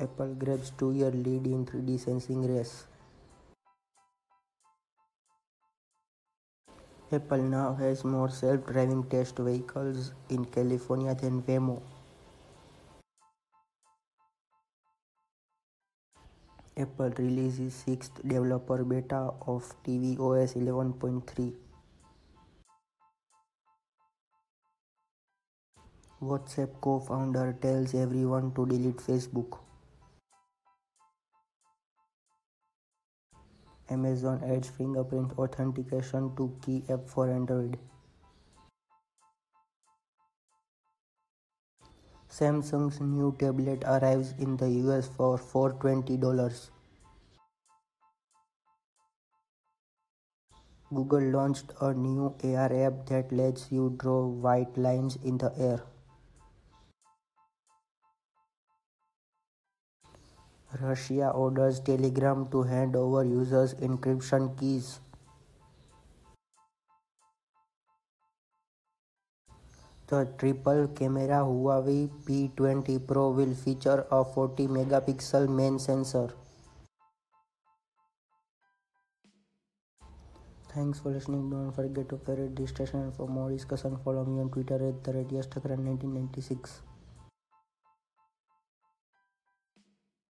Apple grabs two-year lead in 3D sensing race. Apple now has more self-driving test vehicles in California than Waymo. Apple releases sixth developer beta of tvOS 11.3. WhatsApp co-founder tells everyone to delete Facebook. Amazon adds fingerprint authentication to Key app for Android. Samsung's new tablet arrives in the US for $420. Google launched a new AR app that lets you draw white lines in the air. Russia orders Telegram to hand over users' encryption keys. The triple camera Huawei P20 Pro will feature a 40 megapixel main sensor. Thanks for listening. Don't forget to favorite this station for more discussion follow me on Twitter at the rate 1996